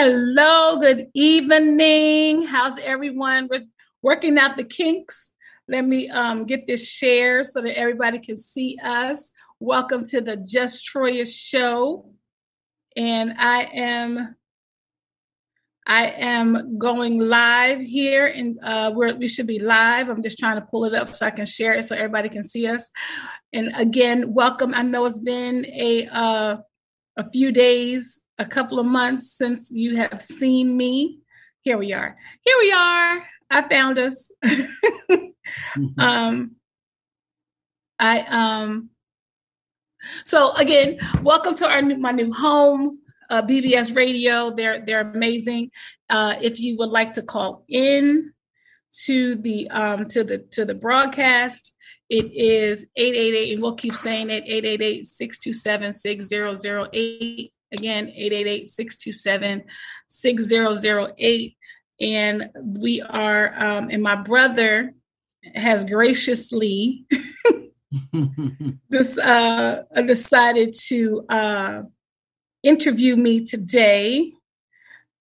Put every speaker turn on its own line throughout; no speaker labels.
Hello, good evening. How's everyone? We're working out the kinks. Let me um, get this share so that everybody can see us. Welcome to the Just Troia show. And I am I am going live here, and uh, we should be live. I'm just trying to pull it up so I can share it so everybody can see us. And again, welcome. I know it's been a uh, a few days a couple of months since you have seen me. Here we are. Here we are. I found us. mm-hmm. Um, I um. So again, welcome to our new, my new home, uh, BBS Radio. They're they're amazing. Uh, if you would like to call in to the um to the to the broadcast, it is 888, and we'll keep saying it 888 627 6008. Again, 888-627-6008. And we are, um, and my brother has graciously this, uh, decided to uh, interview me today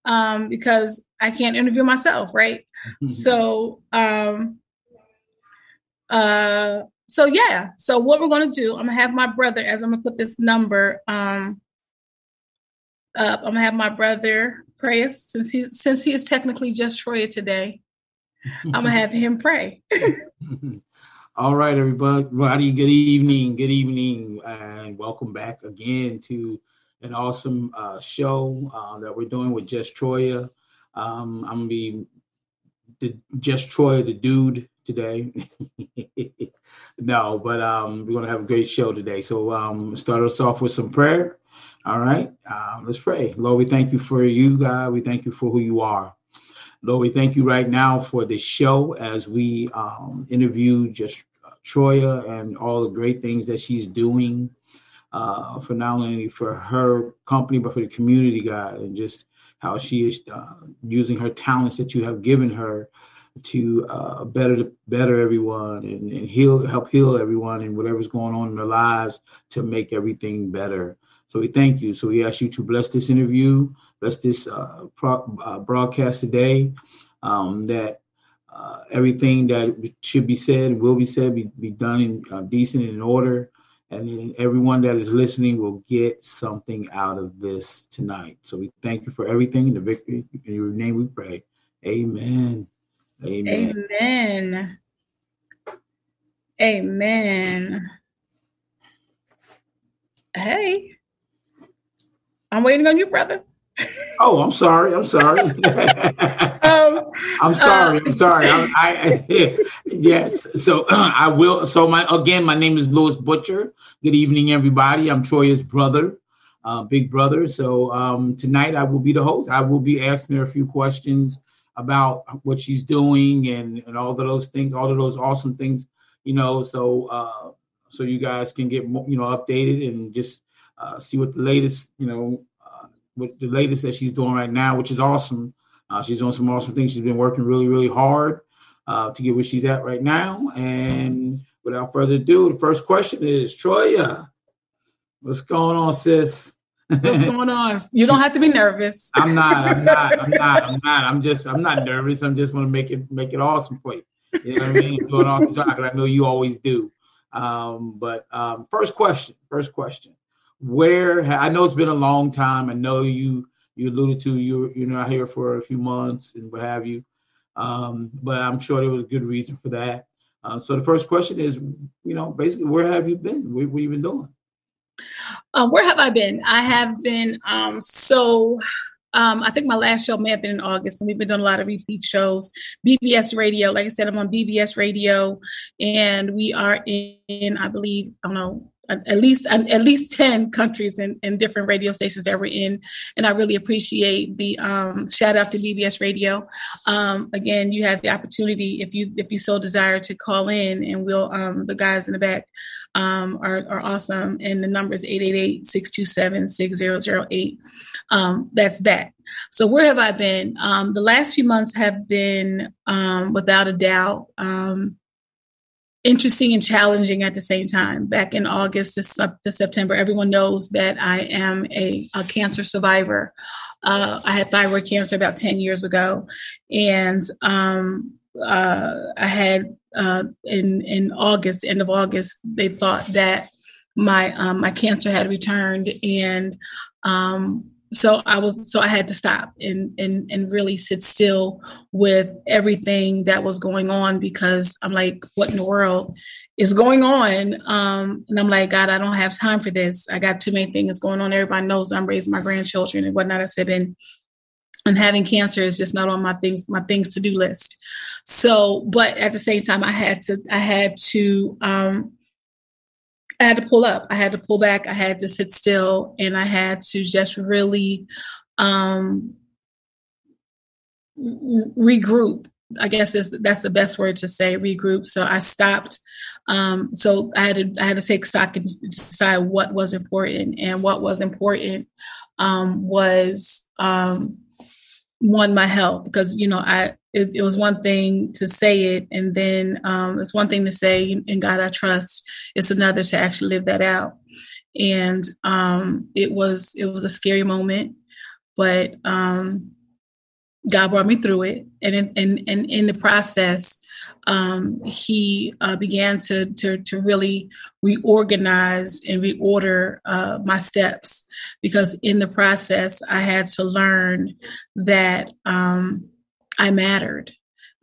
um, because I can't interview myself, right? so, um, uh, so yeah. So what we're gonna do, I'm gonna have my brother as I'm gonna put this number um, I'm gonna have my brother pray since he since he is technically just Troia today. I'm gonna have him pray.
All right, everybody. Good evening. Good evening, and welcome back again to an awesome uh, show uh, that we're doing with Just Troia. Um, I'm gonna be the Just Troia, the dude today. no, but um, we're gonna have a great show today. So um, start us off with some prayer, all right, um, let's pray. Lord, we thank you for you, God. We thank you for who you are. Lord, we thank you right now for this show as we um, interview just uh, Troia and all the great things that she's doing uh, for not only for her company but for the community, God, and just how she is uh, using her talents that you have given her to uh, better better everyone and, and heal help heal everyone and whatever's going on in their lives to make everything better. So we thank you. So we ask you to bless this interview, bless this uh, pro- uh, broadcast today, um, that uh, everything that should be said will be said be, be done in uh, decent and in order. And then everyone that is listening will get something out of this tonight. So we thank you for everything in the victory. In your name we pray. Amen.
Amen. Amen. Amen. Hey. I'm waiting on you, brother.
oh, I'm sorry. I'm sorry. um, I'm sorry. Uh, I'm sorry. I, I, yes. So uh, I will. So my again, my name is Louis Butcher. Good evening, everybody. I'm Troia's brother, uh, big brother. So um, tonight I will be the host. I will be asking her a few questions about what she's doing and and all of those things, all of those awesome things. You know, so uh, so you guys can get more, you know updated and just uh, see what the latest, you know, uh, what the latest that she's doing right now, which is awesome. Uh, she's doing some awesome things. She's been working really, really hard uh, to get where she's at right now. And without further ado, the first question is Troia, what's going on, sis?
What's going on? You don't have to be nervous.
I'm not. I'm not. I'm not. I'm not. I'm just. I'm not nervous. I'm just want to make it make it awesome for you. You know what I mean? Doing awesome job, and I know you always do. Um, but um, first question. First question where I know it's been a long time. I know you you alluded to you you're not here for a few months and what have you, um, but I'm sure there was a good reason for that. Uh, so the first question is, you know, basically, where have you been? What, what have you been doing?
Uh, where have I been? I have been um, so. Um, I think my last show may have been in August, and we've been doing a lot of repeat shows. BBS Radio, like I said, I'm on BBS Radio, and we are in, I believe, I don't know, at least at least 10 countries and, different radio stations that we're in. And i really appreciate the um, shout out to bbs radio. Um, again you have the opportunity if you if you so desire to call in and we'll um, the guys in the back um, are, are awesome. And the number is 888-627-6008 um, that's that. So where have i been? Um, the last few months have been without a doubt interesting and challenging at the same time. Back in August to, September, everyone knows that I am a, a cancer survivor. Uh, I had thyroid cancer about 10 years ago. And um, uh, I had uh, in, in August, end of August, they thought that my, um, my cancer had returned. And um, so I was so I had to stop and and and really sit still with everything that was going on because I'm like, what in the world is going on? Um, and I'm like, God, I don't have time for this. I got too many things going on. Everybody knows I'm raising my grandchildren and whatnot. I said, and and having cancer is just not on my things my things to do list. So, but at the same time, I had to I had to um, I had to pull up. I had to pull back. I had to sit still, and I had to just really um, regroup. I guess that's the best word to say, regroup. So I stopped. Um, so I had to I had to take stock and decide what was important, and what was important um, was um, one my health because you know I it, it, was one thing to say it, and then um, it's one thing to say, "In God I trust." It's another to actually live that out. And um, it was it was a scary moment, but um, God brought me through it, and in, and and in the process, um, he uh, began to, to to really reorganize and reorder uh, my steps because in the process, I had to learn that um, I mattered.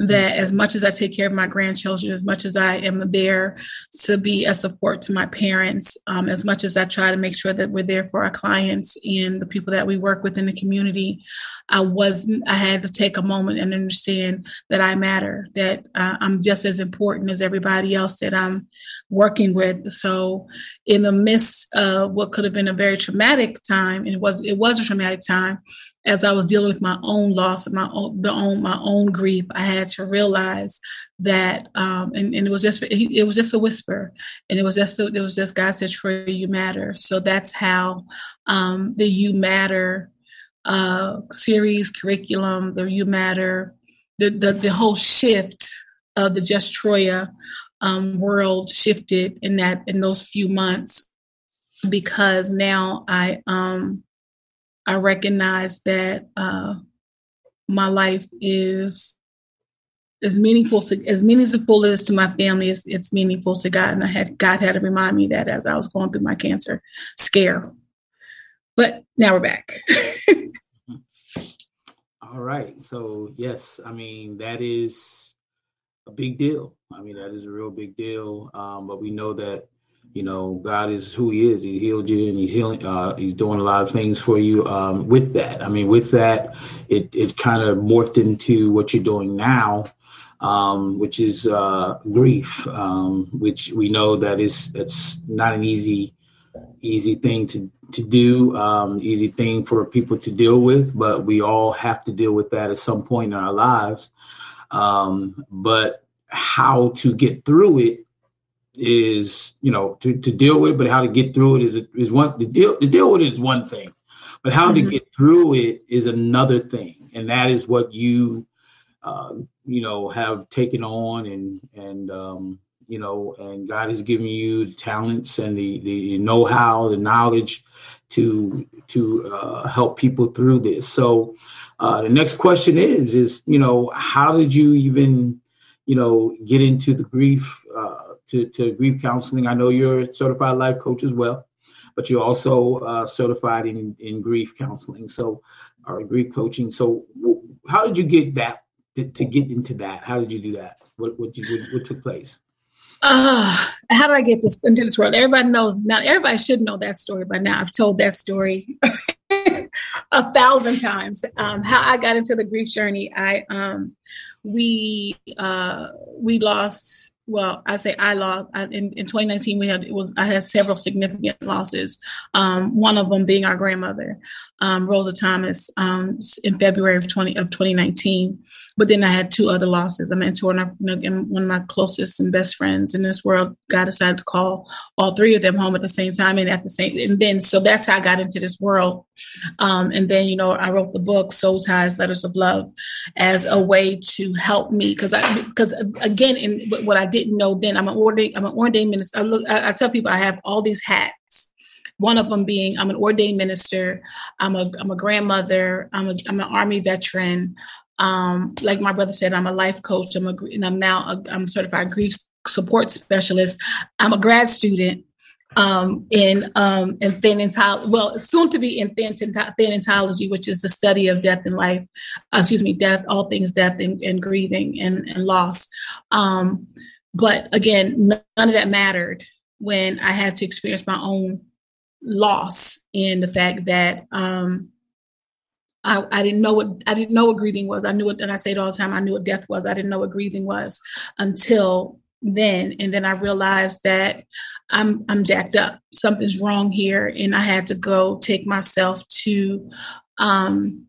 That as much as I take care of my grandchildren, as much as I am there to be a support to my parents, um, as much as I try to make sure that we're there for our clients and the people that we work with in the community, I wasn't. I had to take a moment and understand that I matter. That uh, I'm just as important as everybody else that I'm working with. So, in the midst of what could have been a very traumatic time, and it was it was a traumatic time, as I was dealing with my own loss and my own, the own my own grief, I had to realize that, um, and, and, it was just it was just a whisper, and it was just it was just God said, "Troy, you matter." So that's how um, the "You Matter" uh, series curriculum, the "You Matter," the the, the whole shift of the Just Troia um, world shifted in that in those few months because now I um I recognize that uh, my life is as meaningful to, as meaningful as to my family as it's meaningful to God. And I had God had to remind me that as I was going through my cancer scare. But now we're back.
All right. So yes, I mean that is a big deal. I mean that is a real big deal. Um, but we know that you know, God is who He is. He healed you, and He's healing. Uh, he's doing a lot of things for you. Um, with that, I mean, with that, it it kind of morphed into what you're doing now, um, which is uh, grief, um, which we know that is it's not an easy easy thing to to do, um, easy thing for people to deal with. But we all have to deal with that at some point in our lives. Um, but how to get through it is you know to, to deal with it, but how to get through it is is one the deal to deal with it is one thing, but how mm-hmm. to get through it is another thing, and that is what you uh, you know have taken on and and um, you know and God has given you the talents and the the know-how, the knowledge to to uh, help people through this. So uh, the next question is is you know how did you even you know get into the grief uh, to, to grief counseling. I know you're a certified life coach as well, but you're also uh, certified in, in grief counseling. So, or grief coaching. So, how did you get that to, to, get into that? How did you do that? What what, you, what, what took place?
Uh, how did I get this into this world? Everybody knows now. Everybody should know that story by now. I've told that story a thousand times. Um, how I got into the grief journey. I um, we uh, we lost well, I say I lost in, in 2019. We had it was I had several significant losses. Um, one of them being our grandmother, um, Rosa Thomas, um, in February of 20 of 2019. But then I had two other losses. A mentor and one of my closest and best friends in this world. God decided to call all three of them home at the same time and at the same. And then so that's how I got into this world. Um, and then you know I wrote the book Soul Ties, Letters of Love, as a way to help me because I because again in what I didn't know then. I'm an ordained, I'm an ordained minister. I, look, I, I tell people I have all these hats. One of them being I'm an ordained minister. I'm a I'm a grandmother. I'm a I'm an army veteran. Um, like my brother said, I'm a life coach. I'm a and I'm now a, I'm certified grief support specialist. I'm a grad student um, in um, in thanatology, well, soon to be in thanatology, which is the study of death and life. Uh, excuse me, death, all things death and, and grieving and, and loss. Um, but again, none of that mattered when I had to experience my own loss and the fact that um, I, I, didn't know what I didn't know what grieving was. I knew it, and I say it all the time. I knew what death was. I didn't know what grieving was until then and then i realized that i'm i'm jacked up something's wrong here and i had to go take myself to um,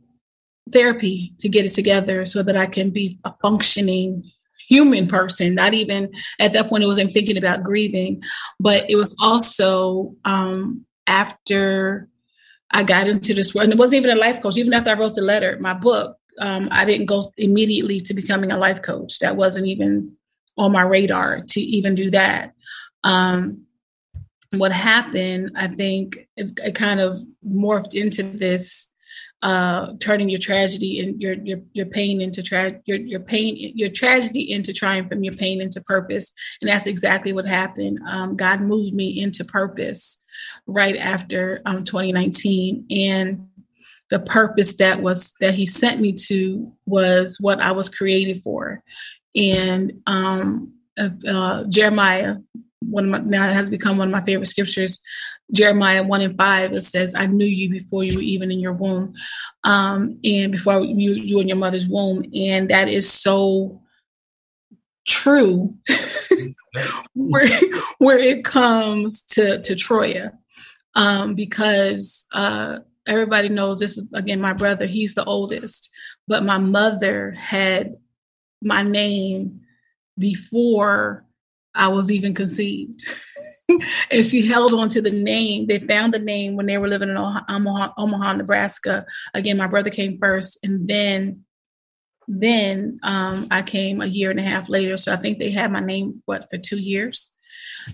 therapy to get it together so that i can be a functioning human person not even at that point it wasn't thinking about grieving but it was also um, after i got into this world and it wasn't even a life coach even after i wrote the letter my book um, i didn't go immediately to becoming a life coach that wasn't even on my radar to even do that. Um, what happened, I think, it, it, kind of morphed into this uh, turning your tragedy and your your your pain into tra- your your pain your tragedy into triumph and your pain into purpose, and that's exactly what happened. Um, God moved me into purpose right after um, 2019, and the purpose that was that He sent me to was what I was created for. And um, uh, Jeremiah, one of my, now has become one of my favorite scriptures. Jeremiah one and five it says, "I knew you before you were even in your womb, um, and before you you in your mother's womb," and that is so true. where where it comes to to Troia, um, because uh, everybody knows this is again my brother. He's the oldest, but my mother had my name before I was even conceived. and she held on to the name. They found the name when they were living in Omaha, Omaha, Nebraska. Again, my brother came first, and then then um, I came a year and a half later. So I think they had my name what for two years,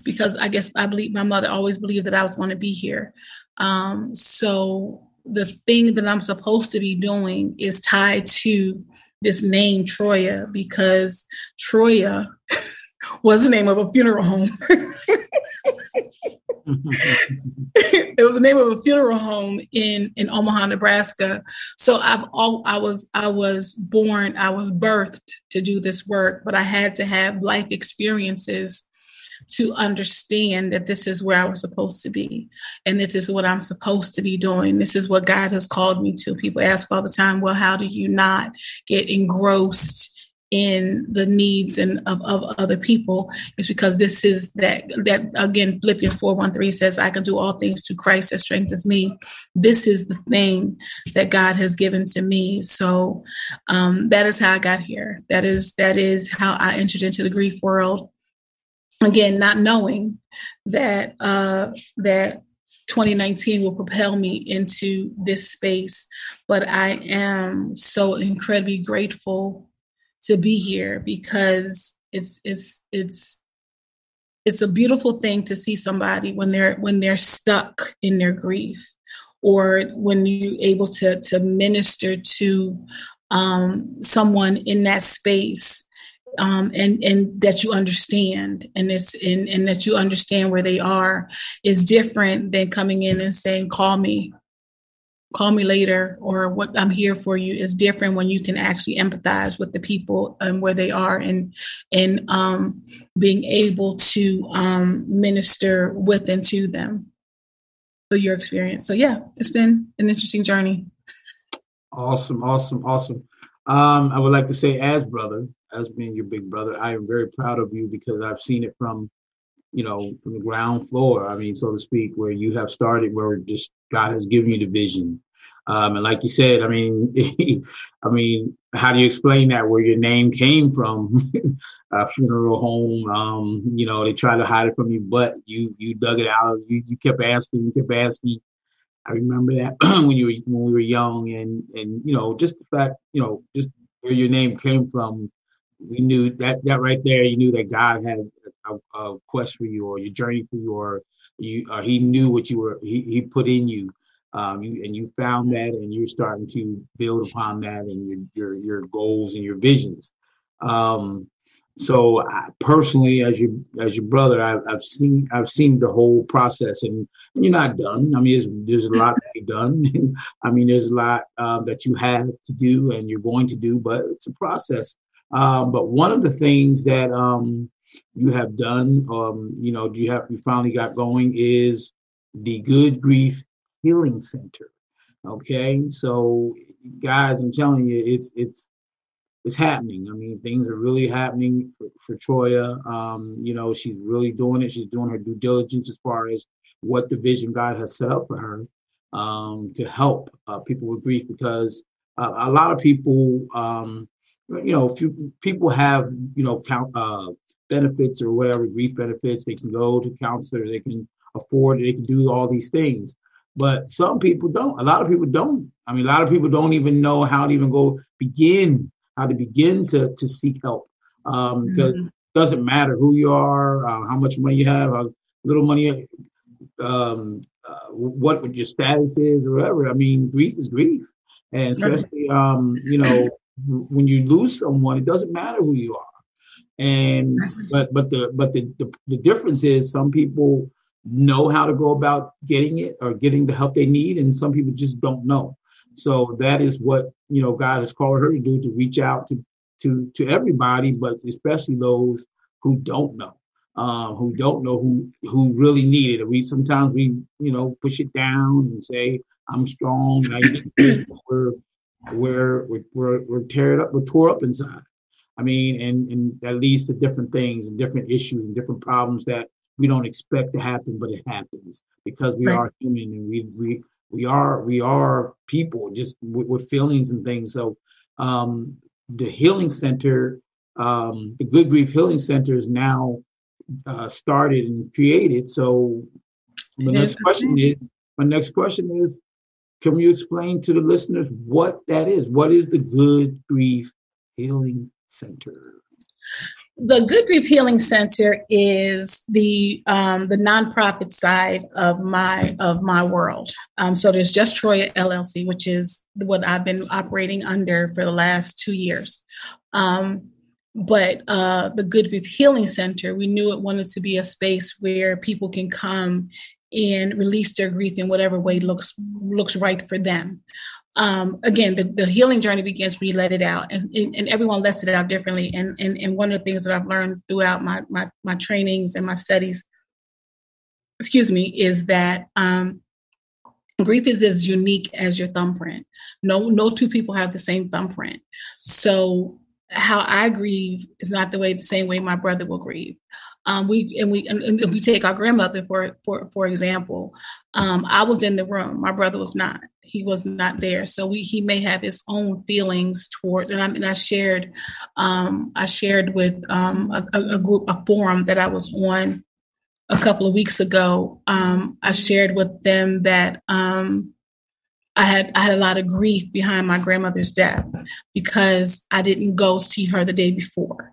because I guess I believe my mother always believed that I was going to be here. Um, so the thing that I'm supposed to be doing is tied to this name Troia because Troia was the name of a funeral home. it was the name of a funeral home in in Omaha, Nebraska. So I've all I was I was born, I was birthed to do this work, but I had to have life experiences to understand that this is where I was supposed to be and this is what I'm supposed to be doing. This is what God has called me to. People ask all the time, well, how do you not get engrossed in the needs and of, of other people is because this is that that again Philippians 413 says I can do all things to Christ that strengthens me. This is the thing that God has given to me. So um, that is how I got here. That is that is how I entered into the grief world again, not knowing that uh, that 2019 will propel me into this space, but I am so incredibly grateful to be here because it's it's it's it's a beautiful thing to see somebody when they're when they're stuck in their grief or when you're able to to minister to um, someone in that space um, and and that you understand and it's and, and that you understand where they are is different than coming in and saying call me call me later or what i'm here for you is different when you can actually empathize with the people and where they are and and um, being able to um, minister with and to them. So your experience. So yeah it's been an interesting journey.
Awesome awesome awesome. Um, i would like to say as brother as being your big brother, I am very proud of you because I've seen it from, you know, from the ground floor. I mean, so to speak, where you have started, where just God has given you the vision. Um, and like you said, I mean, I mean, how do you explain that? Where your name came from, a funeral home? Um, you know, they tried to hide it from you, but you you dug it out. You you kept asking, you kept asking. I remember that when you were when we were young, and and you know, just the fact, you know, just where your name came from we knew that that right there, you knew that God had a, a quest for you, or your journey for you, or you, uh, He knew what you were. He, he put in you, um, you, and you found that, and you're starting to build upon that, and your your your goals and your visions. Um, so I, personally, as your as your brother, I've, I've seen I've seen the whole process, and, and you're not done. I mean, there's a lot to be done. I mean, there's a lot um, that you have to do, and you're going to do, but it's a process. Um, but one of the things that um, you have done, um, you know, you have you finally got going is the Good Grief Healing Center. Okay, so guys, I'm telling you, it's it's it's happening. I mean, things are really happening for, for Troia. Um, you know, she's really doing it. She's doing her due diligence as far as what the vision God has set up for her um, to help uh, people with grief because uh, a lot of people, um, you know, people have, you know, count, uh, benefits or whatever, grief benefits. They can go to counselors, they can afford it, they can do all these things. But some people don't. A lot of people don't. I mean, a lot of people don't even know how to even go begin how to begin to to seek help. Um, because mm-hmm. it doesn't matter who you are, uh, how much money you have, how little money, um, uh, what your status is, or whatever. I mean, grief is grief, and especially um, you know when you lose someone, it doesn't matter who you are. And but but the but the, the the difference is some people know how to go about getting it or getting the help they need, and some people just don't know. So that is what you know God has called her to do to reach out to to to everybody, but especially those who don't know, uh, who don't know who who really need it. We sometimes we you know push it down and say I'm strong. I we're we're we're we're teared up, we're tore up inside. I mean, and and that leads to different things and different issues and different problems that we don't expect to happen, but it happens because we right. are human and we we we are we are people just with, with feelings and things. So um, the healing center, um, the Good Grief Healing Center, is now uh, started and created. So the next question is, my next question is, can you explain to the listeners what that is? What is the Good Grief Healing Center?
the Good Grief Healing Center is the um, the nonprofit side of my of my world. Um, so there's just Troia LLC, which is what I've been operating under for the last two years. Um, but uh, the Good Grief Healing Center, we knew it wanted to be a space where people can come and release their grief in whatever way looks looks right for them um, again, the, the healing journey begins when you let it out, and, and, and, everyone lets it out differently. And, and and one of the things that I've learned throughout my my, my trainings and my studies, excuse me, is that um, grief is as unique as your thumbprint. No no two people have the same thumbprint. So how I grieve is not the way the same way my brother will grieve. Um, we and we and, and we take our grandmother for for for example. Um, I was in the room. My brother was not. He was not there. So we he may have his own feelings towards. And I, and I shared, um, I shared with um, a, a, group a forum that I was on a couple of weeks ago. Um, I shared with them that um, I had I had a lot of grief behind my grandmother's death because I didn't go see her the day before.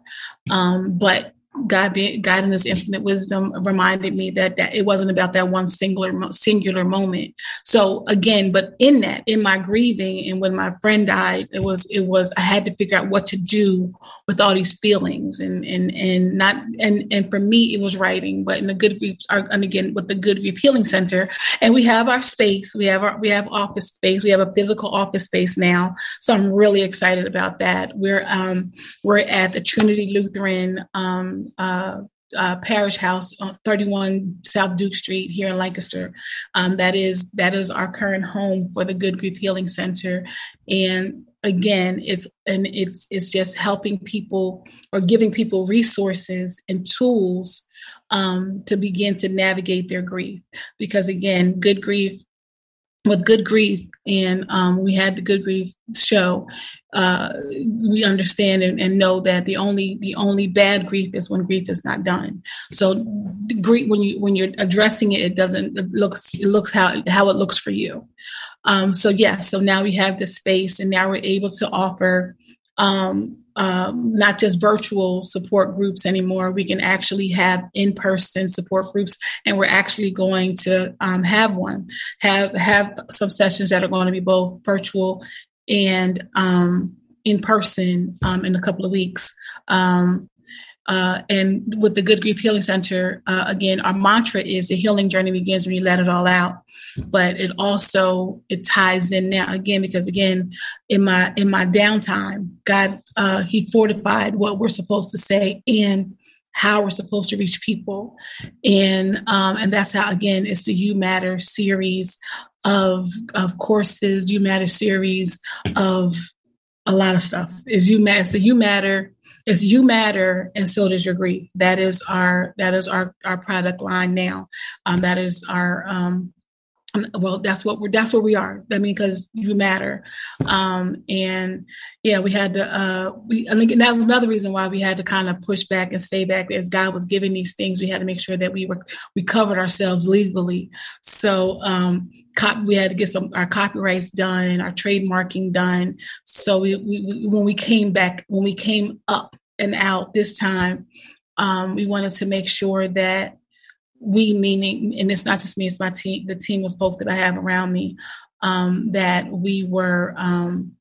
Um, but God, being, God in His infinite wisdom reminded me that that it wasn't about that one singular singular moment. So again, but in that, in my grieving, and when my friend died, it was it was I had to figure out what to do with all these feelings, and and and not and and for me it was writing. But in the Good Grief, and again with the Good Grief Healing Center, and we have our space, we have our we have office space, we have a physical office space now. So I'm really excited about that. We're um we're at the Trinity Lutheran um uh, uh, parish house on 31 South Duke Street here in Lancaster. Um, that is that is our current home for the Good Grief Healing Center, and again, it's and it's it's just helping people or giving people resources and tools um, to begin to navigate their grief. Because again, good grief with good grief and um, we had the good grief show uh, we understand and, and, know that the only the only bad grief is when grief is not done. So grief when you when you're addressing it it doesn't it looks it looks how how it looks for you. Um, so yeah so now we have this space and now we're able to offer um, um, not just virtual support groups anymore. We can actually have in-person support groups, and we're actually going to um, have one, have have some sessions that are going to be both virtual and um, in person um, in a couple of weeks. Um, uh, and with the Good Grief Healing Center, uh, again, our mantra is the healing journey begins when you let it all out. But it also it ties in now again because again, in my in my downtime, God uh, He fortified what we're supposed to say and how we're supposed to reach people, and um, and that's how again it's the You Matter series of of courses, You Matter series of a lot of stuff. Is You Matter, so You Matter is you matter and so does your grief. That is our that is our our product line now. Um, that is our um well that's what we're that's where we are. I mean because you matter. Um and yeah we had to uh we i think that was another reason why we had to kind of push back and stay back as god was giving these things. We had to make sure that we were we covered ourselves legally. So um we had to get some our copyrights done, our trademarking done. So we, we, when we came back, when we came up and out this time, um, we wanted to make sure that we, meaning, and it's not just me, it's my team, the team of folks that I have around me, um, that we were um,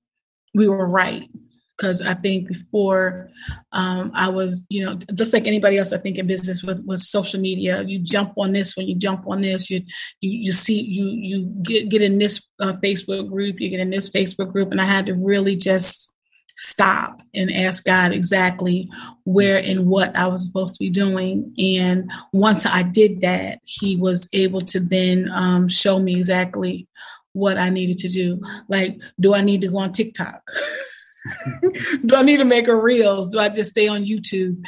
we were right. Because I think before um, I was, you know, just like anybody else, I think in business with, with social media, you jump on this when you jump on this, you you you see you you get get in this uh, Facebook group, you get in this Facebook group, and I had to really just stop and ask God exactly where and what I was supposed to be doing. And once I did that, He was able to then um, show me exactly what I needed to do. Like, do I need to go on TikTok? do I need to make a reels? Do I just stay on YouTube?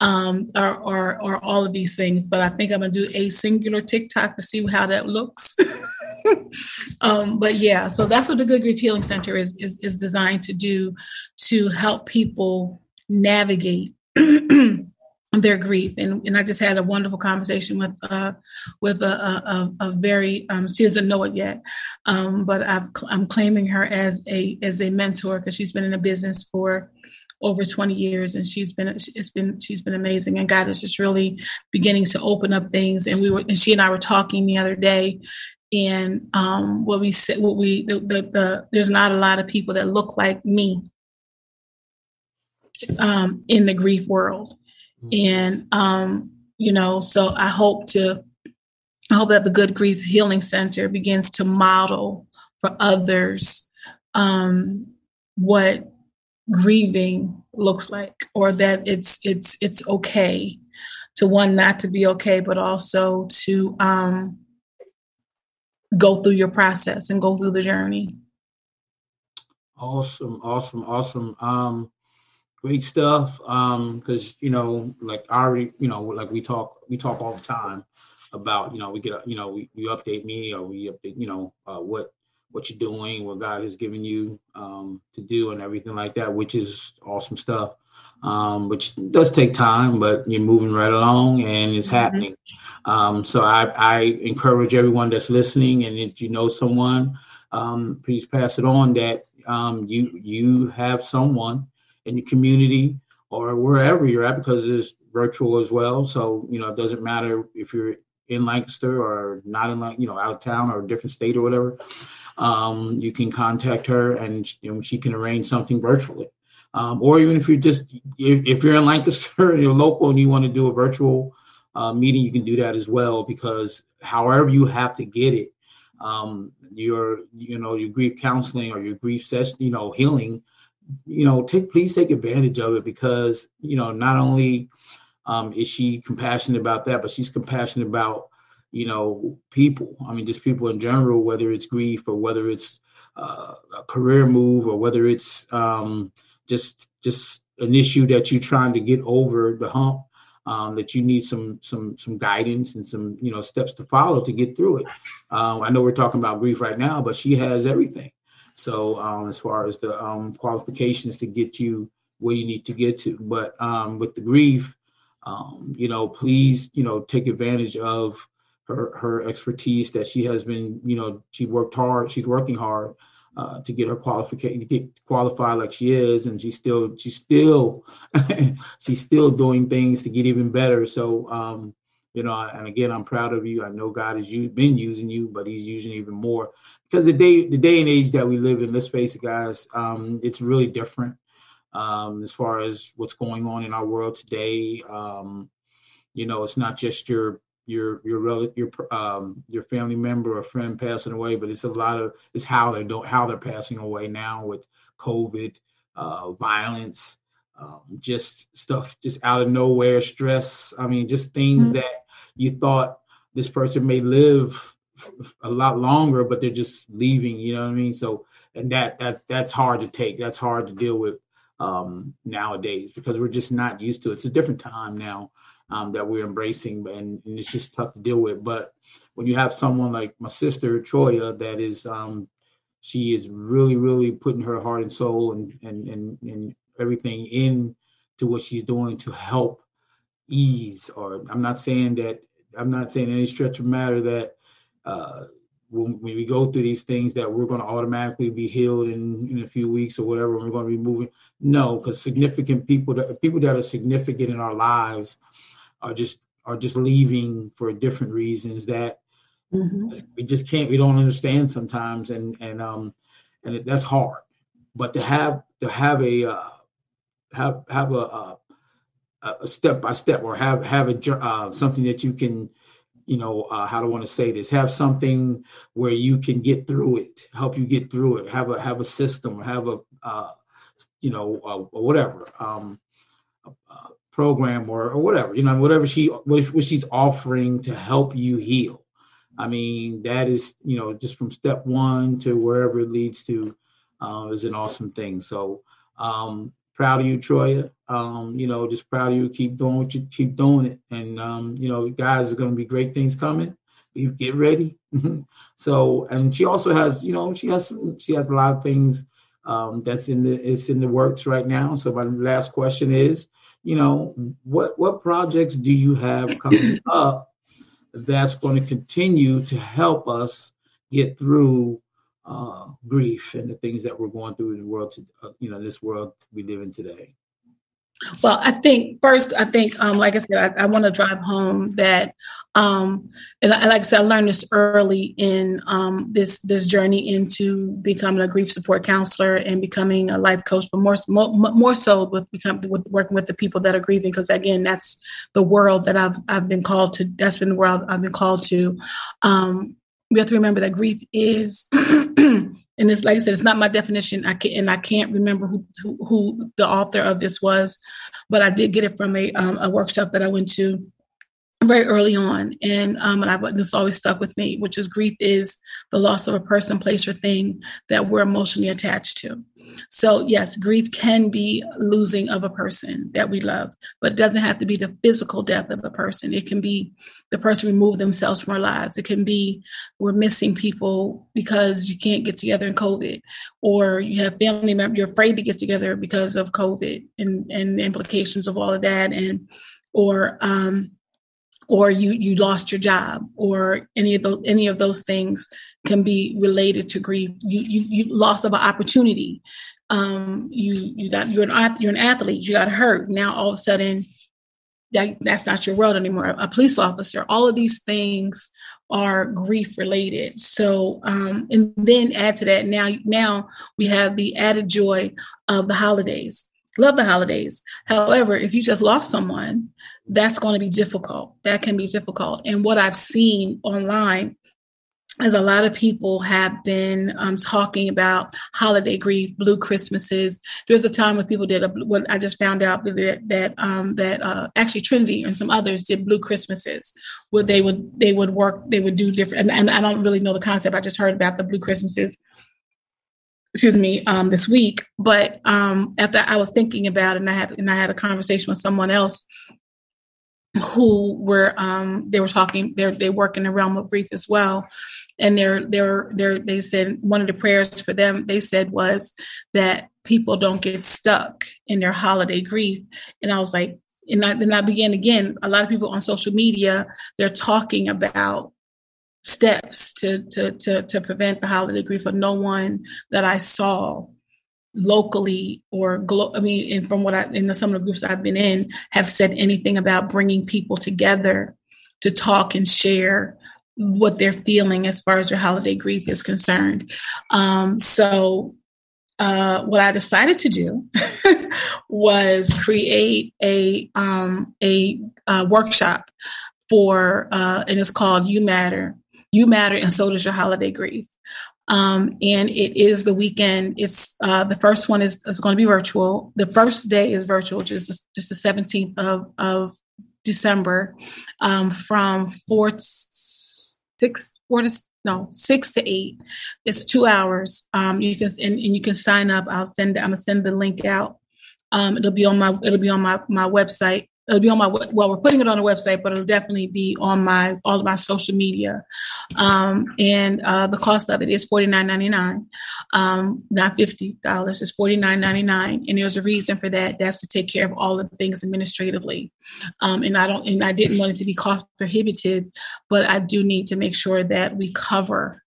Um, or, or, or all of these things. But I think I'm gonna do a singular TikTok to see how that looks. um, but yeah, so that's what the Good Grief Healing Center is, is is designed to do to help people navigate their grief. And, and i just had a wonderful conversation with uh with a, a, a very um, she doesn't know it yet um but i i'm claiming her as a as a mentor because she's been in the business for over 20 years and she's been it's been she's been amazing. And god is just really beginning to open up things. And we were and she and i were talking the other day and um what we said what we the, the, the there's not a lot of people that look like me um in the grief world. And, um, you know, so I hope to, I hope that the Good Grief Healing Center begins to model for others um, what grieving looks like, or that it's it's it's okay to one not to be okay, but also to um, go through your process and go through the journey.
Awesome, awesome, awesome. Um, great stuff. Um, because you know, like I already, you know, like we talk, we talk all the time about, you know, we get, you know, we you update me or we update, you know, uh, what what you're doing, what God has given you um, to do, and everything like that, which is awesome stuff. Um, which does take time, but you're moving right along and it's mm-hmm. happening. Um, so I, I encourage everyone that's listening, and if you know someone, um, please pass it on that um, you you have someone in your community or wherever you're at because it's virtual as well. So, you know, it doesn't matter if you're in Lancaster or not in, like you know, out of town or a different state or whatever. Um, you can contact her and know, she can arrange something virtually. Um, or even if you're just if, if, you're in Lancaster and you're local and you want to do a virtual uh, meeting, you can do that as well because however you have to get it, um, your you know your grief counseling or your grief session, you know, healing you know, take please take advantage of it because you know not only um, is she compassionate about that, but she's compassionate about you know people. I mean, just people in general, whether it's grief or whether it's uh, a career move or whether it's um, just just an issue that you're trying to get over the hump. Um, that you need some some some guidance and some you know steps to follow to get through it. Um, I know we're talking about grief right now, but she has everything. So um, as far as the um, qualifications to get you where you need to get to, but um, with the grief, um, you know, please, you know, take advantage of her her expertise that she has been, you know, she worked hard, she's working hard uh, to get her qualification to get qualified like she is, and she's still she's still she's still doing things to get even better. So um, you know, and again, I'm proud of you. I know God has been using you, but He's using even more because the day the day and age that we live in. Let's face it, guys, um, it's really different um, as far as what's going on in our world today. Um, you know, it's not just your your your relative, your um your family member or friend passing away, but it's a lot of it's how they're doing how they're passing away now with COVID, uh, violence, um, just stuff just out of nowhere, stress. I mean, just things mm-hmm. that you thought this person may live a lot longer, but they're just leaving. You know what I mean? So and that that's that's hard to take. That's hard to deal with um, nowadays because we're just not used to it. It's a different time now um, that we're embracing, and, and, it's just tough to deal with. But when you have someone like my sister Troia, that is, um, she is really, really putting her heart and soul and and and, and everything in to what she's doing to help ease. Or I'm not saying that I'm not saying any stretch of matter that. Uh, when, when, we go through these things that we're going to automatically be healed in, in a few weeks or whatever we're going to be moving no because significant people that people that are significant in our lives are just are just leaving for different reasons that mm-hmm. we just can't we don't understand sometimes and and um and it, that's hard but to have to have a uh, have have a, a, a step by step or have have a uh, something that you can you know uh, how do I want to say this have something where you can get through it help you get through it have a have a system have a uh, you know uh, whatever um, uh, program or, or whatever, you know, whatever she what, she's offering to help you heal. I mean, that is, you know, just from step one to wherever it leads to uh, is an awesome thing. So um, proud of you, Troia. Um, you know, just proud of you. Keep doing what you keep doing it. And um, you know, guys, there's gonna be great things coming. You get ready. so, and she also has, you know, she has some, she has a lot of things um, that's in the it's in the works right now. So my last question is, you know, what what projects do you have coming up that's going to continue to help us get through uh, grief and the things that we're going through in the world, to, uh, you know, this world we live in today?
Well, I think first, I think, um, like I said, I, I want to drive home that, um, and I, like I said, I learned this early in um, this this journey into becoming a grief support counselor and becoming a life coach, but more more, more so with become with working with the people that are grieving, because again, that's the world that I've I've been called to. That's been the world I've been called to. Um, we have to remember that grief is and it's like I said, it's not my definition. I can and I can't remember who, who, who the author of this was, but I did get it from a um, a workshop that I went to very early on, and um, and I this always stuck with me, which is grief is the loss of a person, place, or thing that we're emotionally attached to. So, yes, grief can be losing of a person that we love, but it doesn't have to be the physical death of a person. It can be the person remove themselves from our lives. It can be we're missing people because you can't get together in COVID, or you have family members, you're afraid to get together because of COVID and, and the implications of all of that. And, or, um, or you you lost your job or any of those any of those things can be related to grief. You you, you lost of an opportunity. Um you you got you're an you're an athlete you got hurt. Now all of a sudden that that's not your world anymore. A police officer all of these things are grief related. So um and then add to that now now we have the added joy of the holidays. Love the holidays. However, if you just lost someone, that's going to be difficult. That can be difficult. And what I've seen online is a lot of people have been um, talking about holiday grief, blue Christmases. There's a time when people did a, what I just found out that that um, that uh, actually Trinity and some others did blue Christmases, where they would they would work, they would do different. And, and I don't really know the concept. I just heard about the blue Christmases excuse me, um, this week. But um, after I was thinking about it, and I had and I had a conversation with someone else who were um, they were talking. They they work in the realm of grief as well, and they're they're they're they said one of the prayers for them they said was that people don't get stuck in their holiday grief, and I was like. And I, then I began again. A lot of people on social media, they're talking about steps to, to, to, to prevent the holiday grief, but no one that I saw locally or glo- I mean, and from what I in the, some of the groups I've been in have said anything about bringing people together to talk and share what they're feeling as far as their holiday grief is concerned. Um, so, uh, what I decided to do was create a um, a, a, workshop for, uh, and it's called "You Matter." You matter, and so does your holiday grief. Um, and it is the weekend. It's uh, the first one is, is going to be virtual. The first day is virtual, which is just the 17th of, of December, um, from four six four to no six to eight. It's two hours. Um, you can and, and you can sign up. I'll send. I'm gonna send the link out. Um, it'll be on my it'll be on my my website it'll be on my well we're putting it on the website but it'll definitely be on my all of my social media. Um, and uh, the cost of it is $49.99 um, not $50 it's $49.99 and there's a reason for that. That's to take care of all the things administratively. Um, and i don't and i didn't want it to be cost prohibited but i do need to make sure that we cover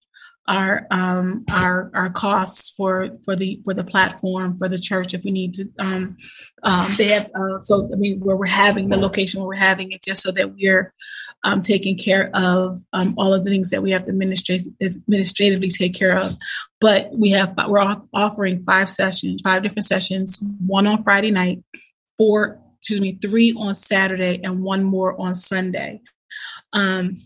our um, our our costs for for the for the platform for the church if we need to um, um, they have uh, so I mean where we're having the location where we're having it just so that we're um, taking care of um, all of the things that we have to administrate, administratively take care of. But we have we're offering five sessions five different sessions one on Friday night four excuse me three on Saturday and one more on Sunday. Um,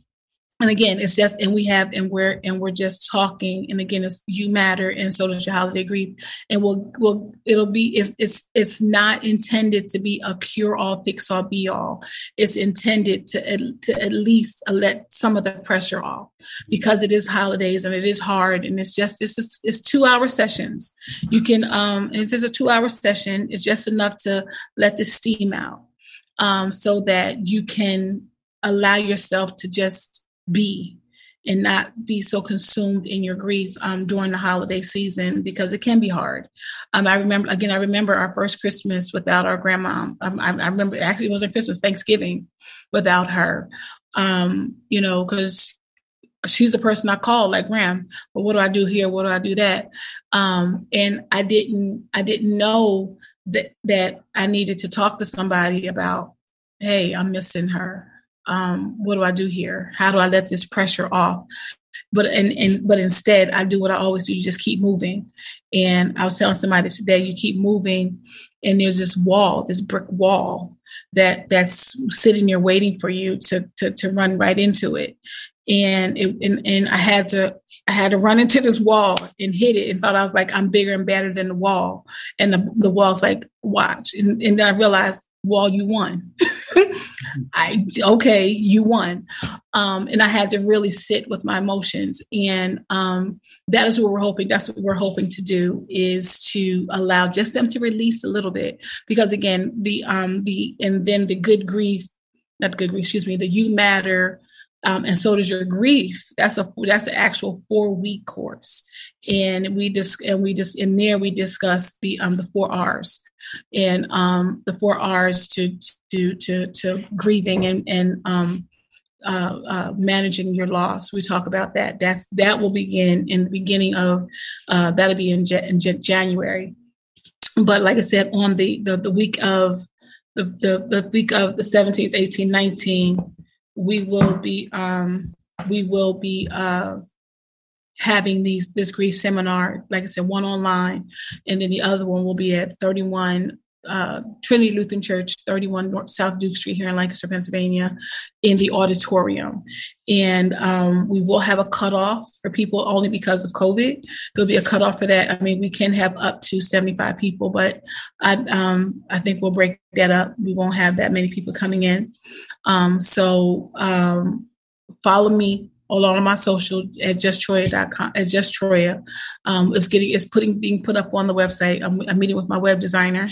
and again it's just and we have and we're and we're just talking and again it's you matter and so does your holiday grief. And we'll we'll it'll be it's it's it's not intended to be a cure all fix all be all. It's intended to to at least let some of the pressure off because it is holidays and it is hard and it's just it's just, it's two hour sessions. You can um it's just a two hour session. It's just enough to let the steam out um so that you can allow yourself to just be and not be so consumed in your grief um, during the holiday season because it can be hard. Um, I remember again. I remember our first Christmas without our grandma. Um, I, I, remember actually it wasn't Christmas, Thanksgiving, without her. Um, you know, because she's the person I call, like Graham. But what do I do here? What do I do that? Um, and I didn't. I didn't know that that I needed to talk to somebody about. Hey, I'm missing her um, what do I do here? How do I let this pressure off? But and, and but instead, I do what I always do: you just keep moving. And I was telling somebody today, you keep moving, and there's this wall, this brick wall that that's sitting there waiting for you to to, to run right into it. And, it, and and I had to I had to run into this wall and hit it and thought I was like I'm bigger and better than the wall. And the, the wall's like watch. And, and then I realized wall you won. I okay, you won. Um, and I had to really sit with my emotions. And um, that is what we're hoping. That's what we're hoping to do is to allow just them to release a little bit. Because again, the um the and then the good grief, not good grief, excuse me, the you matter um, and so does your grief. That's a that's an actual four week course, and we just and we just in there we discuss the um the four R's, and um the four R's to to to to grieving and and um uh, uh, managing your loss. We talk about that. That's that will begin in the beginning of uh, that'll be in, in January. But like I said, on the the, the week of the, the the week of the 17th, 18th, 19th, we will be um, we will be uh, having these this grief seminar. Like I said, one online, and then the other one will be at 31 uh, Trinity Lutheran Church, 31 North South Duke Street here in Lancaster, Pennsylvania, in the auditorium. And um, we will have a cutoff for people only because of COVID. There'll be a cutoff for that. I mean, we can have up to 75 people, but I, um, I think we'll break that up. We won't have that many people coming in. Um, so um, follow me all on my social at justtroia.com at justtroia. Um, it's getting it's putting being put up on the website. I'm, I'm meeting with my web designer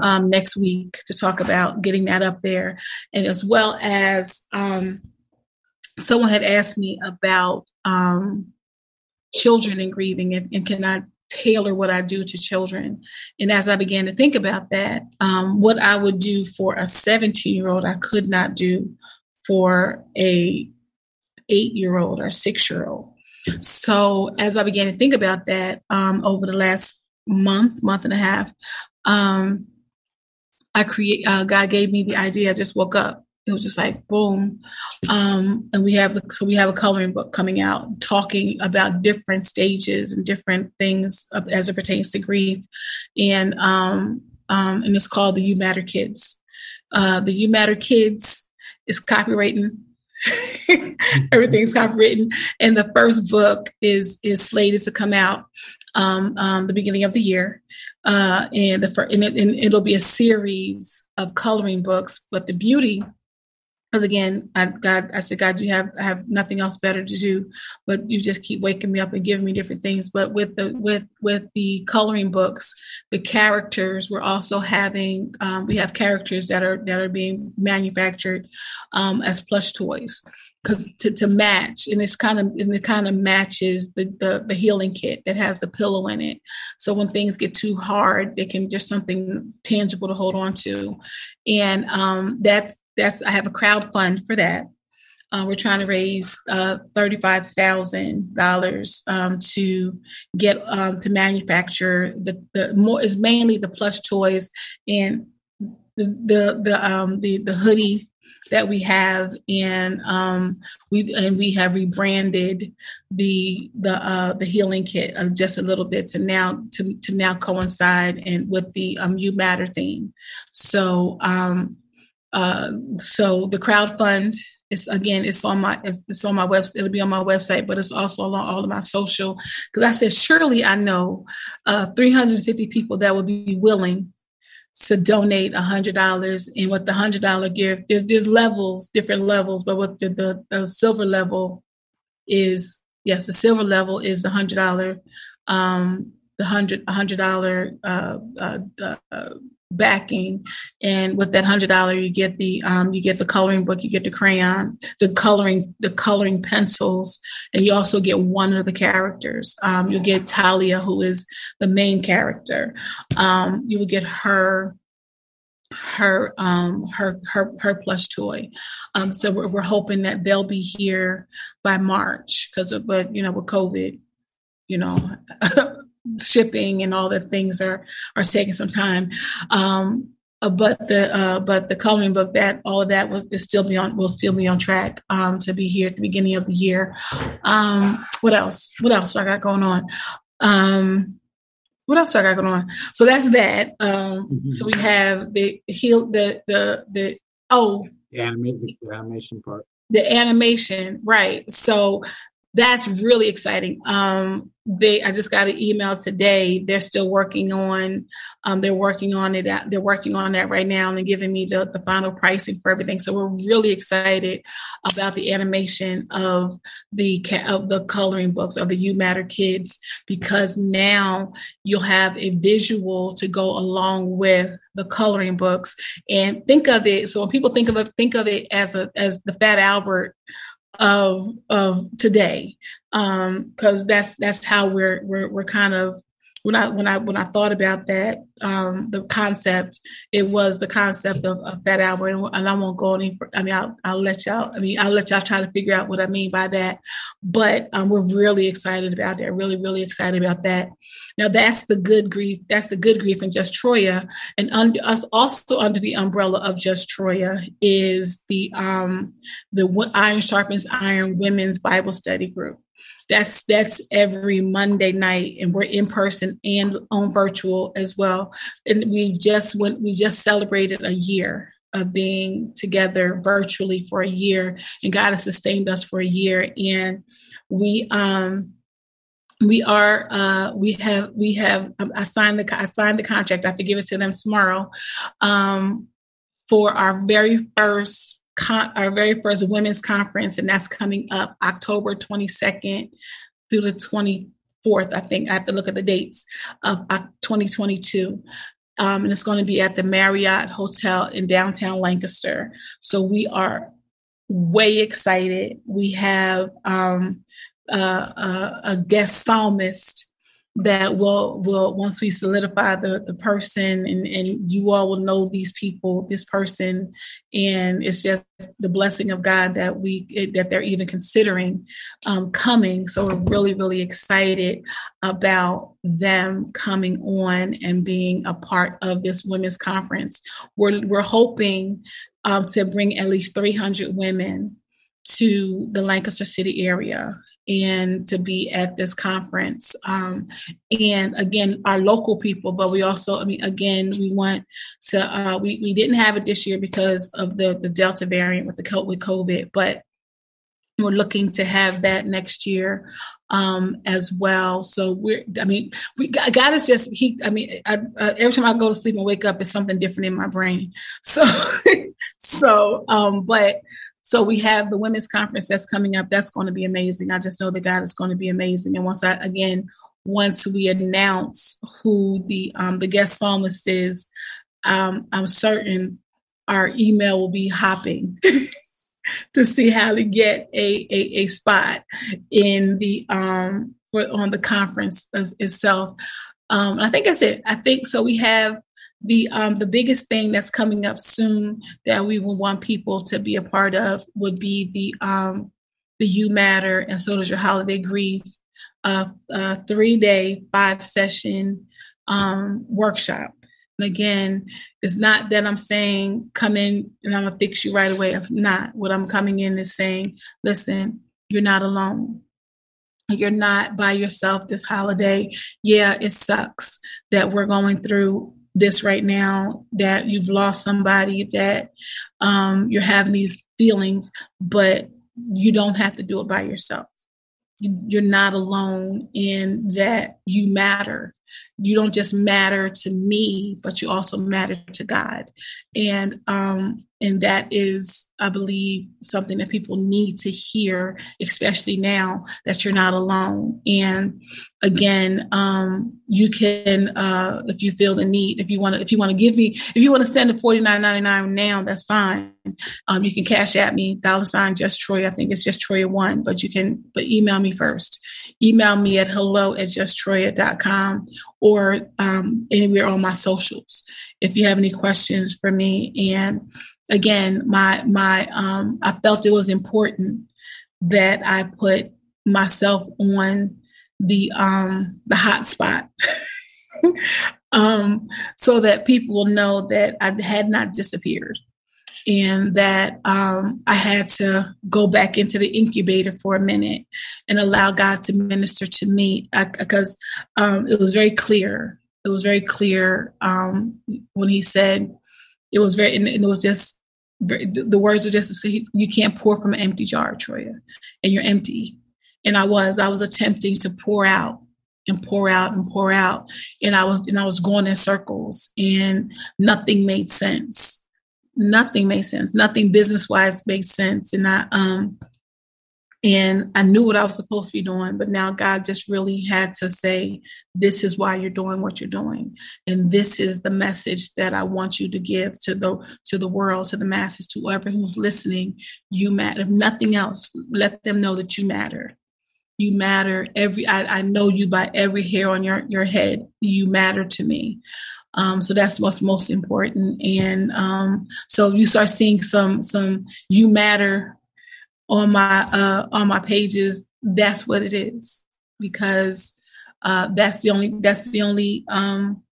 um, next week to talk about getting that up there, and as well as um, someone had asked me about um, children and grieving, and, and can I tailor what I do to children? And as I began to think about that, um, what I would do for a 17 year old, I could not do for a eight year old or six year old. So as I began to think about that um, over the last month, month and a half, um, I create. Uh, God gave me the idea. I just woke up. It was just like boom, um, and we have the, so we have a coloring book coming out talking about different stages and different things as it pertains to grief, and um, um, and it's called the You Matter Kids. Uh, the You Matter Kids is copywritten Everything's copywritten, and the first book is is slated to come out um, um, the beginning of the year, uh, and the and, it, and it'll be a series of coloring books. But the beauty because again, I, God, I said, God, you have I have nothing else better to do, but you just keep waking me up and giving me different things. But with the with with the coloring books, the characters, we're also having um, we have characters that are that are being manufactured um, as plush toys because to, to match and it's kind of and it kind of matches the, the, the healing kit that has the pillow in it so when things get too hard they can just something tangible to hold on to and um, that's that's I have a crowd fund for that. Uh, we're trying to raise uh, thirty-five thousand um, dollars to get um, to manufacture the the more is mainly the plush toys and the the the um, the, the hoodie that we have and um, we and we have rebranded the the uh, the healing kit just a little bit to now to, to now coincide and with the um, you matter theme. So um, uh, so the crowd fund is again it's on my it's, it's, on my website it'll be on my website but it's also on all of my social because i said surely i know uh, 350 people that would be willing to donate a hundred dollars and with the hundred dollar gift there's there's levels different levels but what the, the, the silver level is yes the silver level is the hundred dollar um the hundred hundred dollar uh, uh, uh, backing. And with that hundred dollar you get the um, you get the coloring book you get the crayon the coloring the coloring pencils and you also get one of the characters. Um, you'll get talia who is the main character. Um, you will get her her um her her her plush toy. Um so we're, we're hoping that they'll be here by march because of but you know with covid you know shipping and all the things are are taking some time. Um, uh, but the uh, but the coloring book that all of that will is still be on will still be on track um, to be here at the beginning of the year. Um, what else? What else I got going on? Um, what else I got going on? So that's that. Um, mm-hmm. So we have the heal the the the oh
the animation the animation part.
The animation, right? So that's really exciting. Um, they i just got an email today. They're still working on um, they're working on it they're working on that right now and giving me the, the final pricing for everything. So we're really excited about the animation of the of the coloring books of the you matter kids because now you'll have a visual to go along with the coloring books. And think of it so when people think of it think of it as a as the fat albert of of today. Um, because um, that's that's how we're we're we're kind of when I when I when I thought about that, um, the concept, it was the concept of, of that hour, and, and, I won't go any. I mean, I'll, I'll let y'all. I mean, I'll let y'all try to figure out what I mean by that. But um, we're really excited about that. Really, really excited about that. Now, that's the good grief. That's the good grief in Just Troia, and under us also under the umbrella of Just Troia is the um the Iron Sharpens Iron Women's Bible Study Group. That's that's every Monday night, and we're in person and on virtual as well. And we just went, we just celebrated a year of being together virtually for a year, and God has sustained us for a year. And we um we are uh, we have we have um, I signed the I signed the contract. I have to give it to them tomorrow um, for our very first con- our very first women's conference, and that's coming up October 22nd through the 24th. I think I have to look at the dates of uh, 2022. Um, and it's going to be at the Marriott Hotel in downtown Lancaster. So we are way excited. We have um, uh, uh, a guest psalmist that will will once we solidify the the person and and you all will know these people this person. And it's just the blessing of god that we that they're even considering um, coming. So we're really really excited about them coming on and being a part of this women's conference. We're we're hoping um, to bring at least 300 women to the lancaster city area and to be at this conference. Um, and again, our local people, but we also, I mean, again, we want to, uh, we, we didn't have it this year because of the, the Delta variant with the with COVID, but we're looking to have that next year um, as well. So we're, I mean, we God is just He. I mean, I, every time I go to sleep and wake up, it's something different in my brain. So, so, um, but so we have the women's conference that's coming up. That's going to be amazing. I just know that God is going to be amazing. And once I again, once we announce who the um, the guest psalmist is, um, I'm certain our email will be hopping to see how to get a, a, a spot in the um for, on the conference as, itself. Um, I think that's it. I think so. We have the um, the biggest thing that's coming up soon that we will want people to be a part of would be the um, the You Matter and so does your holiday grief, uh, a three day five session um, workshop. And again, it's not that I'm saying come in and I'm gonna fix you right away. If not, what I'm coming in is saying, listen, you're not alone you're not by yourself this holiday. Yeah, it sucks that we're going through this right now that you've lost somebody that um, you're having these feelings but you don't have to do it by yourself. You're not alone in that you matter you don't just matter to me but you also matter to god. And um and that is i believe something that people need to hear especially now that you're not alone. And again um you can uh if you feel the need if you want to if you want to give me if you want to send a 49.99 now that's fine. Um you can cash at me dollar sign just troy i think it's just troy one but you can but email me first. Email me at hello at justtroia.com or um, anywhere on my socials if you have any questions for me. And again, my my um, I felt it was important that I put myself on the um, the hot spot. um, so that people will know that I had not disappeared and that um, I had to go back into the incubator for a minute and allow God to minister to me because um, it was very clear. It was very clear um, when He said it was very, and it was just the words were just you can't pour from an empty jar, Troia, and you're empty. And I was, I was attempting to pour out and pour out and pour out, and I was, and I was going in circles, and nothing made sense nothing made sense. Nothing business wise made sense. And I um and I knew what I was supposed to be doing, but now God just really had to say, This is why you're doing what you're doing. And this is the message that I want you to give to the to the world, to the masses, to whoever who's listening. You matter. If nothing else, let them know that you matter. You matter every I, I know you by every hair on your, your head. You matter to me. Um, so that's what's most important. And um, so you start seeing some some you matter on my uh, on my pages. That's what it is because uh, that's the only that's the only um,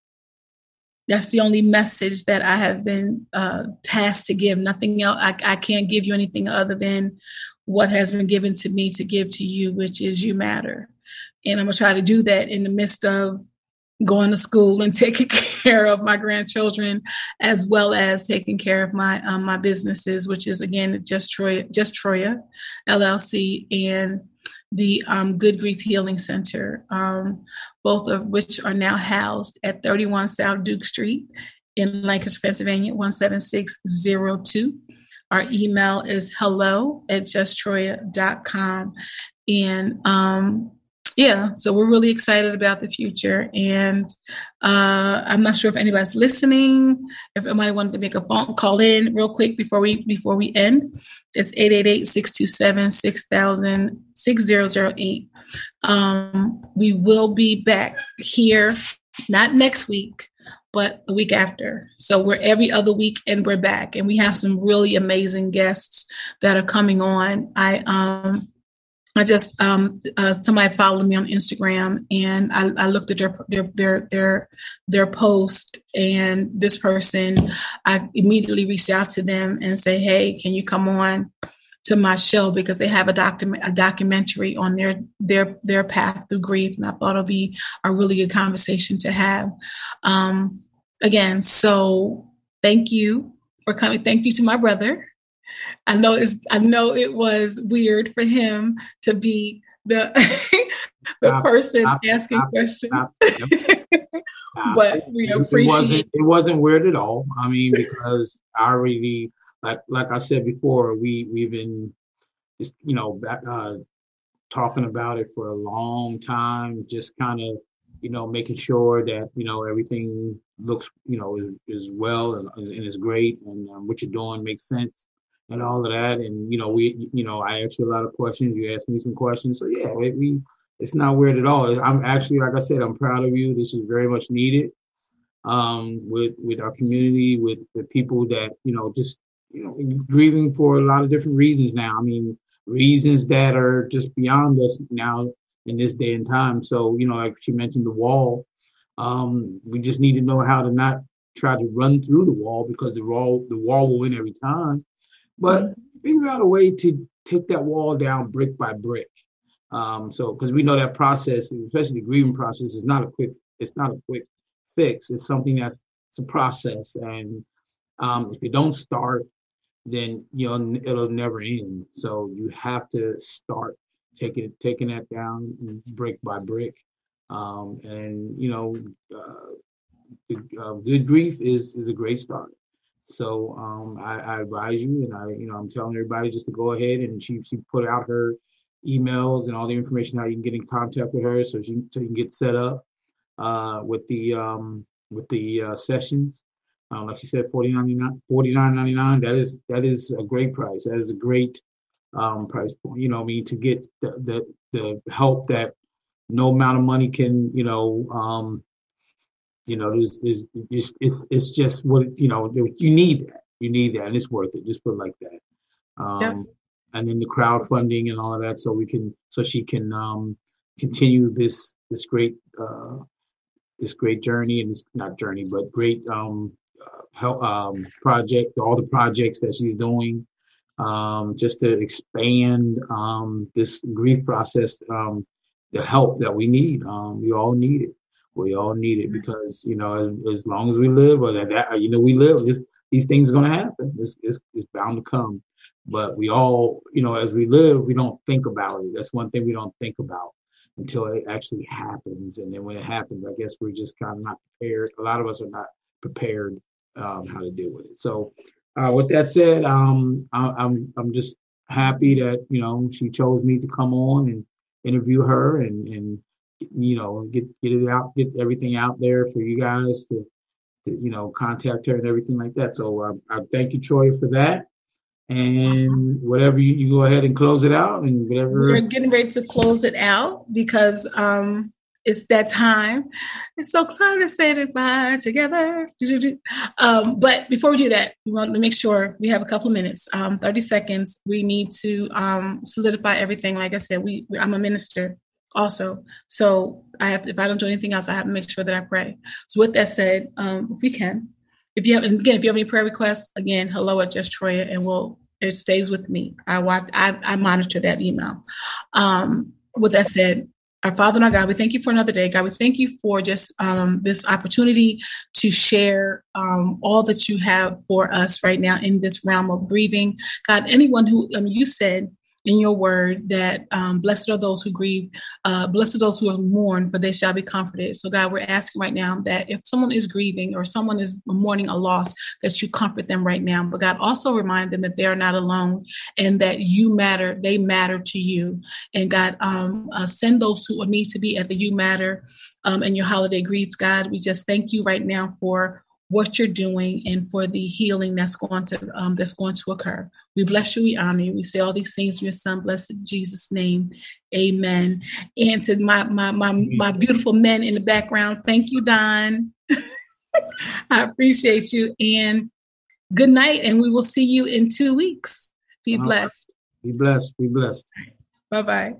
that's the only message that I have been uh, tasked to give. Nothing else. I, I can't give you anything other than what has been given to me to give to you, which is you matter. And I'm gonna try to do that in the midst of going to school and taking care of my grandchildren as well as taking care of my um, my businesses which is again just troia just troia llc and the um, good grief healing center um, both of which are now housed at 31 south duke street in lancaster pennsylvania 17602 our email is hello at justtroia.com and um, yeah, so we're really excited about the future. And uh, I'm not sure if anybody's listening. If anybody wanted to make a phone call in real quick before we before we end, it's 888-627-6008. Um, we will be back here, not next week, but the week after. So we're every other week and we're back. And we have some really amazing guests that are coming on. I um I just um, uh, somebody followed me on Instagram, and I, I looked at their, their their their their post, and this person, I immediately reached out to them and say, "Hey, can you come on to my show because they have a document a documentary on their their their path through grief?" And I thought it'll be a really good conversation to have. Um, again, so thank you for coming. Thank you to my brother I know it's I know it was weird for him to be the the stop, person stop, asking stop, questions. but we
it, appreciate it wasn't, it wasn't weird at all. I mean, because I already like like I said before, we we've been just you know back, uh, talking about it for a long time, just kind of you know making sure that you know everything looks you know is, is well and, and is great and um, what you're doing makes sense and all of that. And you know, we, you know, I asked you a lot of questions. You asked me some questions. So yeah, it, we, it's not weird at all. I'm actually, like I said, I'm proud of you. This is very much needed um, with with our community, with the people that you know, just you know, grieving for a lot of different reasons now. I mean, reasons that are just beyond us now in this day and time. So you know, like she mentioned, the wall. Um, we just need to know how to not try to run through the wall because the wall the wall will win every time but figure out a way to take that wall down brick by brick. Um, so because we know that process, especially the grieving process, is not a quick. It's not a quick fix. It's something that's it's a process, and um, if you don't start, then you know it'll never end. So you have to start taking taking that down brick by brick, um, and you know, uh, uh, good grief is is a great start. So um, I, I, advise you, and I, you know, I'm telling everybody just to go ahead and she she put out her emails and all the information how you can get in contact with her, so she so you can get set up uh, with the um, with the uh, sessions. Um, like she said, 49 49.99. That is that is a great price. That is a great um, price point. You know, I mean, to get the the, the help that no amount of money can, you know, um, you know, there's, there's, it's, it's, it's just what, you know, you need that. You need that and it's worth it. Just put it like that. Um, yeah. and then the crowdfunding and all of that. So we can, so she can, um, continue this, this great, uh, this great journey and this not journey, but great, um, uh, help, um, project, all the projects that she's doing, um, just to expand, um, this grief process, um, the help that we need. Um, we all need it. We all need it because you know, as, long as we live, or that you know, we live. This, these things are going to happen. It's, it's, it's bound to come. But we all, you know, as we live, we don't think about it. That's one thing we don't think about until it actually happens. And then when it happens, I guess we're just kind of not prepared. A lot of us are not prepared um, how to deal with it. So, uh, with that said, um, I, I'm I'm just happy that you know she chose me to come on and interview her and and you know, get get it out, get everything out there for you guys to, to you know, contact her and everything like that. So uh, I thank you, Troy, for that. And awesome. whatever you, you go ahead and close it out, and whatever
we're getting ready to close it out because um it's that time. It's so time to say goodbye together. Um, but before we do that, we want to make sure we have a couple of minutes, um, 30 seconds. We need to um, solidify everything. Like I said, we I'm a minister also. So I have, if I don't do anything else, I have to make sure that I pray. So with that said, um, if we can, if you have, again, if you have any prayer requests, again, hello at Just Troia, and we'll, it stays with me. I watch, I, I monitor that email. Um, with that said, our Father and our God, we thank you for another day. God, we thank you for just um, this opportunity to share um, all that you have for us right now in this realm of grieving. God, anyone who, mean, you said in your word that um, blessed are those who grieve, uh, blessed are those who mourn, for they shall be comforted. So, God, we're asking right now that if someone is grieving or someone is mourning a loss, that you comfort them right now. But God, also remind them that they are not alone and that you matter, they matter to you. And God, um, uh, send those who need to be at the You Matter um, and your holiday griefs, God. We just thank you right now for what you're doing and for the healing that's going to um, that's going to occur. We bless you, we honor you. We say all these things in your son, blessed Jesus' name. Amen. And to my my my, my beautiful men in the background, thank you, Don. I appreciate you. And good night, and we will see you in two weeks. Be blessed.
Be blessed. Be blessed.
Bye bye.